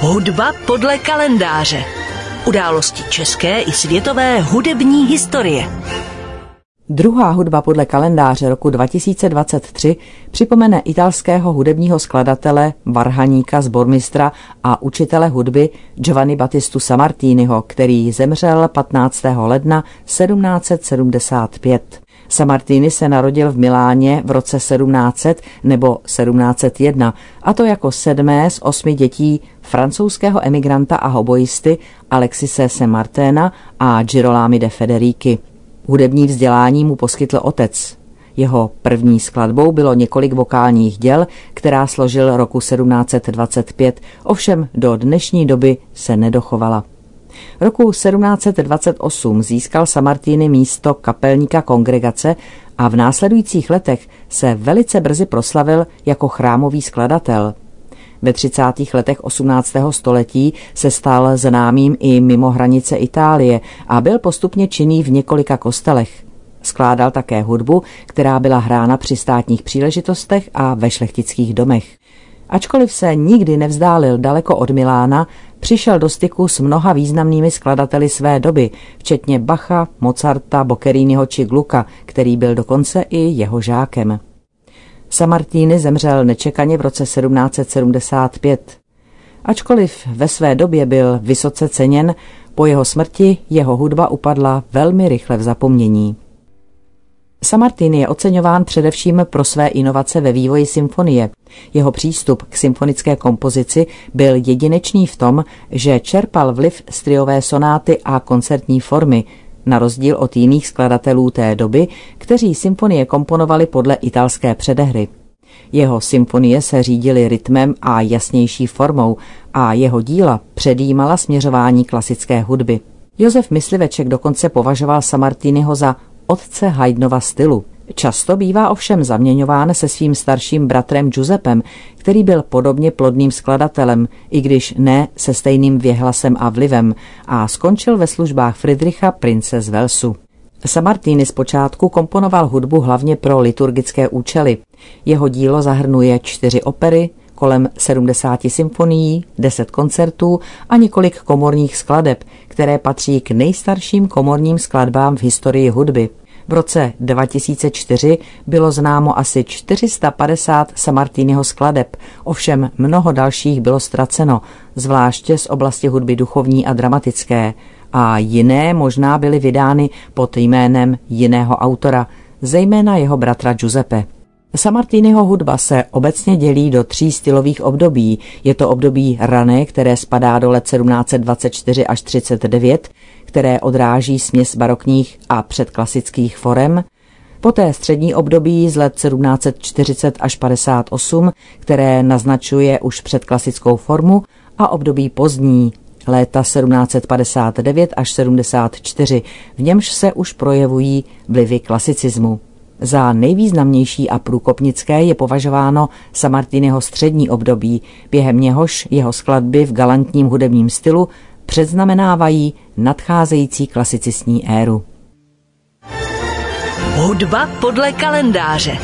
Hudba podle kalendáře. Události české i světové hudební historie. Druhá hudba podle kalendáře roku 2023 připomene italského hudebního skladatele, varhaníka, zbormistra a učitele hudby Giovanni Battistu Samartiniho, který zemřel 15. ledna 1775. Samartini se narodil v Miláně v roce 1700 nebo 1701, a to jako sedmé z osmi dětí francouzského emigranta a hoboisty Alexise Samarténa a Girolami de Federici. Hudební vzdělání mu poskytl otec. Jeho první skladbou bylo několik vokálních děl, která složil roku 1725, ovšem do dnešní doby se nedochovala. Roku 1728 získal Samartini místo kapelníka kongregace a v následujících letech se velice brzy proslavil jako chrámový skladatel. Ve 30. letech 18. století se stal známým i mimo hranice Itálie a byl postupně činný v několika kostelech. Skládal také hudbu, která byla hrána při státních příležitostech a ve šlechtických domech. Ačkoliv se nikdy nevzdálil daleko od Milána, přišel do styku s mnoha významnými skladateli své doby, včetně Bacha, Mozarta, Boccheriniho či Gluka, který byl dokonce i jeho žákem. Samartini zemřel nečekaně v roce 1775. Ačkoliv ve své době byl vysoce ceněn, po jeho smrti jeho hudba upadla velmi rychle v zapomnění. Samartin je oceňován především pro své inovace ve vývoji symfonie. Jeho přístup k symfonické kompozici byl jedinečný v tom, že čerpal vliv striové sonáty a koncertní formy, na rozdíl od jiných skladatelů té doby, kteří symfonie komponovali podle italské předehry. Jeho symfonie se řídily rytmem a jasnější formou a jeho díla předjímala směřování klasické hudby. Josef Mysliveček dokonce považoval Samartiniho za otce Haydnova stylu. Často bývá ovšem zaměňován se svým starším bratrem Giuseppem, který byl podobně plodným skladatelem, i když ne se stejným věhlasem a vlivem, a skončil ve službách Friedricha prince z Velsu. Samartini zpočátku komponoval hudbu hlavně pro liturgické účely. Jeho dílo zahrnuje čtyři opery, kolem 70 symfonií, 10 koncertů a několik komorních skladeb, které patří k nejstarším komorním skladbám v historii hudby. V roce 2004 bylo známo asi 450 Samartiniho skladeb, ovšem mnoho dalších bylo ztraceno, zvláště z oblasti hudby duchovní a dramatické, a jiné možná byly vydány pod jménem jiného autora, zejména jeho bratra Giuseppe. Samartiniho hudba se obecně dělí do tří stylových období. Je to období rané, které spadá do let 1724 až 39, které odráží směs barokních a předklasických forem, poté střední období z let 1740 až 58, které naznačuje už předklasickou formu, a období pozdní, léta 1759 až 74, v němž se už projevují vlivy klasicismu. Za nejvýznamnější a průkopnické je považováno Samartinyho střední období, během něhož jeho skladby v galantním hudebním stylu předznamenávají nadcházející klasicistní éru. Hudba podle kalendáře.